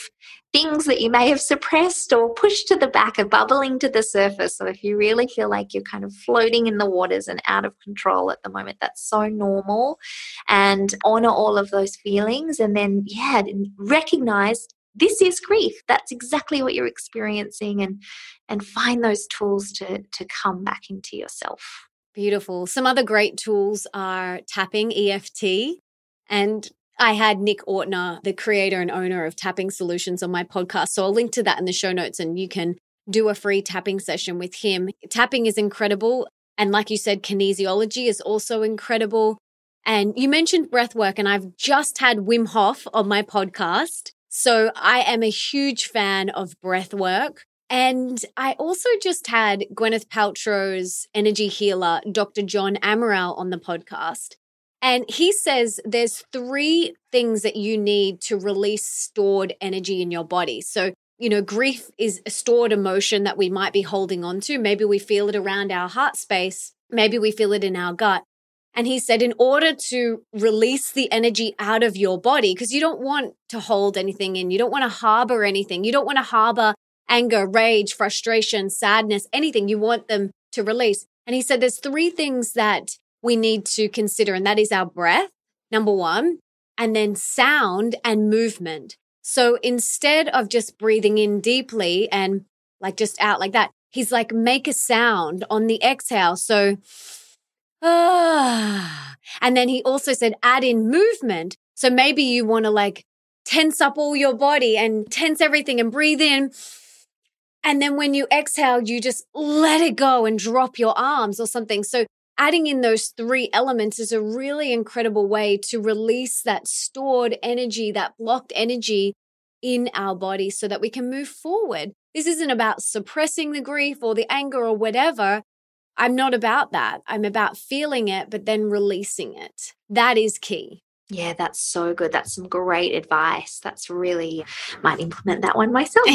things that you may have suppressed or pushed to the back are bubbling to the surface. So if you really feel like you're kind of floating in the waters and out of control at the moment, that's so normal. And honor all of those feelings and then, yeah, recognize this is grief. That's exactly what you're experiencing and and find those tools to to come back into yourself. Beautiful. Some other great tools are tapping EFT and I had Nick Ortner, the creator and owner of Tapping Solutions, on my podcast. So I'll link to that in the show notes and you can do a free tapping session with him. Tapping is incredible. And like you said, kinesiology is also incredible. And you mentioned breath work, and I've just had Wim Hof on my podcast. So I am a huge fan of breath work. And I also just had Gwyneth Paltrow's energy healer, Dr. John Amaral, on the podcast. And he says there's three things that you need to release stored energy in your body. So, you know, grief is a stored emotion that we might be holding on to. Maybe we feel it around our heart space. Maybe we feel it in our gut. And he said, in order to release the energy out of your body, because you don't want to hold anything in, you don't want to harbor anything, you don't want to harbor anger, rage, frustration, sadness, anything. You want them to release. And he said, there's three things that we need to consider, and that is our breath, number one, and then sound and movement. So instead of just breathing in deeply and like just out like that, he's like, make a sound on the exhale. So, ah. And then he also said, add in movement. So maybe you want to like tense up all your body and tense everything and breathe in. And then when you exhale, you just let it go and drop your arms or something. So adding in those three elements is a really incredible way to release that stored energy, that blocked energy in our body so that we can move forward. This isn't about suppressing the grief or the anger or whatever. I'm not about that. I'm about feeling it, but then releasing it. That is key. Yeah, that's so good. That's some great advice. That's really might implement that one myself.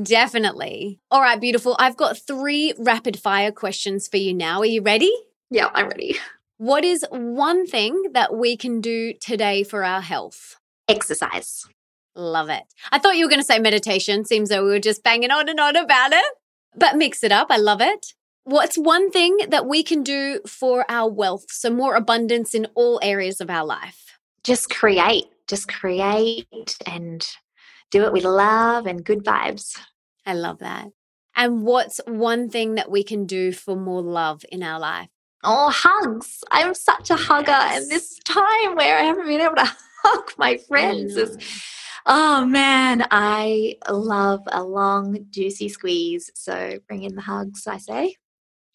Definitely. All right, beautiful. I've got 3 rapid fire questions for you now. Are you ready? Yeah, I'm ready. What is one thing that we can do today for our health? Exercise. Love it. I thought you were going to say meditation. Seems though we were just banging on and on about it. But mix it up. I love it. What's one thing that we can do for our wealth? So, more abundance in all areas of our life. Just create, just create and do it with love and good vibes. I love that. And what's one thing that we can do for more love in our life? Oh, hugs. I'm such a hugger. Yes. And this time where I haven't been able to hug my friends is Oh man, I love a long, juicy squeeze. So bring in the hugs, I say.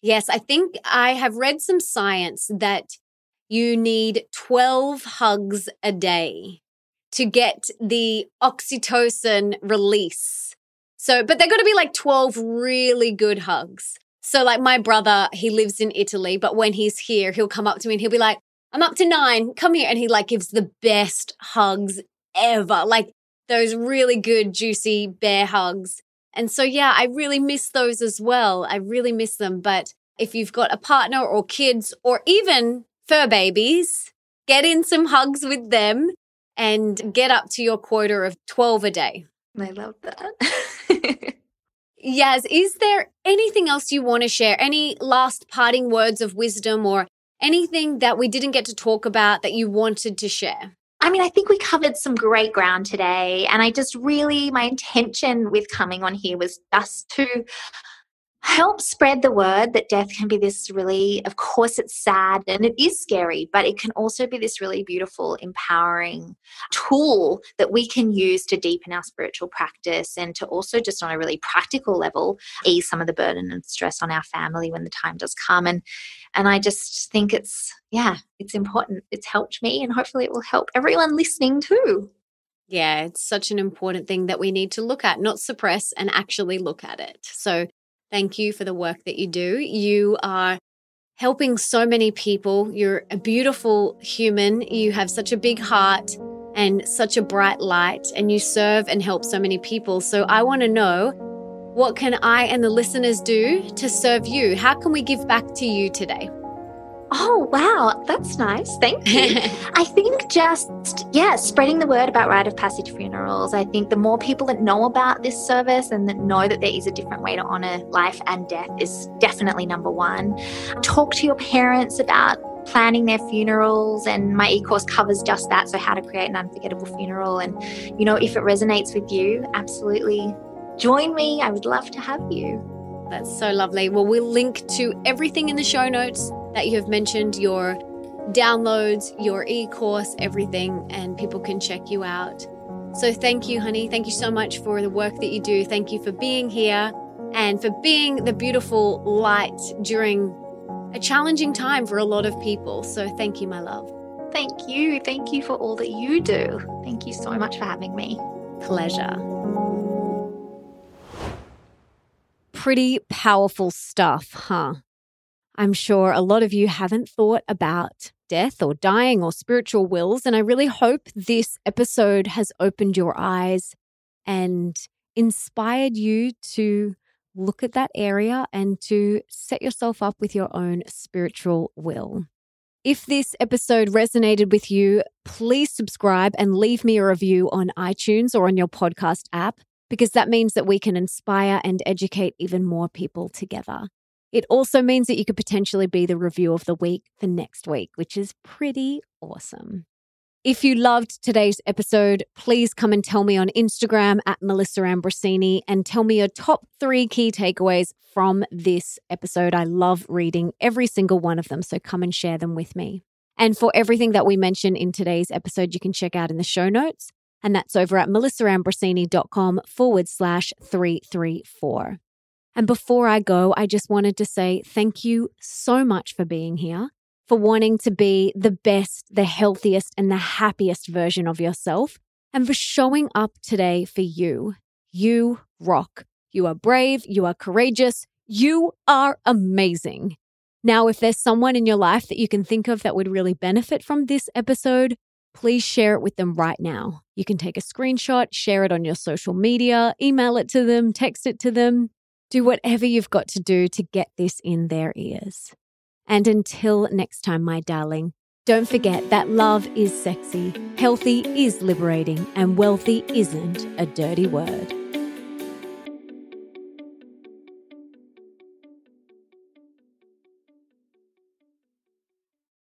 Yes, I think I have read some science that you need 12 hugs a day to get the oxytocin release. So, but they're going to be like 12 really good hugs. So, like my brother, he lives in Italy, but when he's here, he'll come up to me and he'll be like, I'm up to nine, come here. And he like gives the best hugs ever. Like those really good, juicy bear hugs. And so, yeah, I really miss those as well. I really miss them. But if you've got a partner or kids or even fur babies, get in some hugs with them and get up to your quota of 12 a day. I love that. Yaz, is there anything else you want to share? Any last parting words of wisdom or anything that we didn't get to talk about that you wanted to share? I mean, I think we covered some great ground today. And I just really, my intention with coming on here was just to help spread the word that death can be this really, of course, it's sad and it is scary, but it can also be this really beautiful, empowering tool that we can use to deepen our spiritual practice and to also, just on a really practical level, ease some of the burden and stress on our family when the time does come. And and I just think it's, yeah, it's important. It's helped me, and hopefully, it will help everyone listening too. Yeah, it's such an important thing that we need to look at, not suppress and actually look at it. So, Thank you for the work that you do. You are helping so many people. You're a beautiful human. You have such a big heart and such a bright light, and you serve and help so many people. So I want to know what can I and the listeners do to serve you? How can we give back to you today? Oh, wow. That's nice. Thank you. I think just, yeah, spreading the word about rite of passage funerals. I think the more people that know about this service and that know that there is a different way to honor life and death is definitely number one. Talk to your parents about planning their funerals and my e-course covers just that so how to create an unforgettable funeral and you know if it resonates with you absolutely join me i would love to have you that's so lovely well we'll link to everything in the show notes that you have mentioned, your downloads, your e course, everything, and people can check you out. So thank you, honey. Thank you so much for the work that you do. Thank you for being here and for being the beautiful light during a challenging time for a lot of people. So thank you, my love. Thank you. Thank you for all that you do. Thank you so much for having me. Pleasure. Pretty powerful stuff, huh? I'm sure a lot of you haven't thought about death or dying or spiritual wills. And I really hope this episode has opened your eyes and inspired you to look at that area and to set yourself up with your own spiritual will. If this episode resonated with you, please subscribe and leave me a review on iTunes or on your podcast app, because that means that we can inspire and educate even more people together. It also means that you could potentially be the review of the week for next week, which is pretty awesome. If you loved today's episode, please come and tell me on Instagram at Melissa Ambrosini and tell me your top three key takeaways from this episode. I love reading every single one of them, so come and share them with me. And for everything that we mentioned in today's episode, you can check out in the show notes, and that's over at melissaambrosini.com forward slash 334. And before I go, I just wanted to say thank you so much for being here, for wanting to be the best, the healthiest, and the happiest version of yourself, and for showing up today for you. You rock. You are brave. You are courageous. You are amazing. Now, if there's someone in your life that you can think of that would really benefit from this episode, please share it with them right now. You can take a screenshot, share it on your social media, email it to them, text it to them. Do whatever you've got to do to get this in their ears. And until next time, my darling, don't forget that love is sexy, healthy is liberating, and wealthy isn't a dirty word.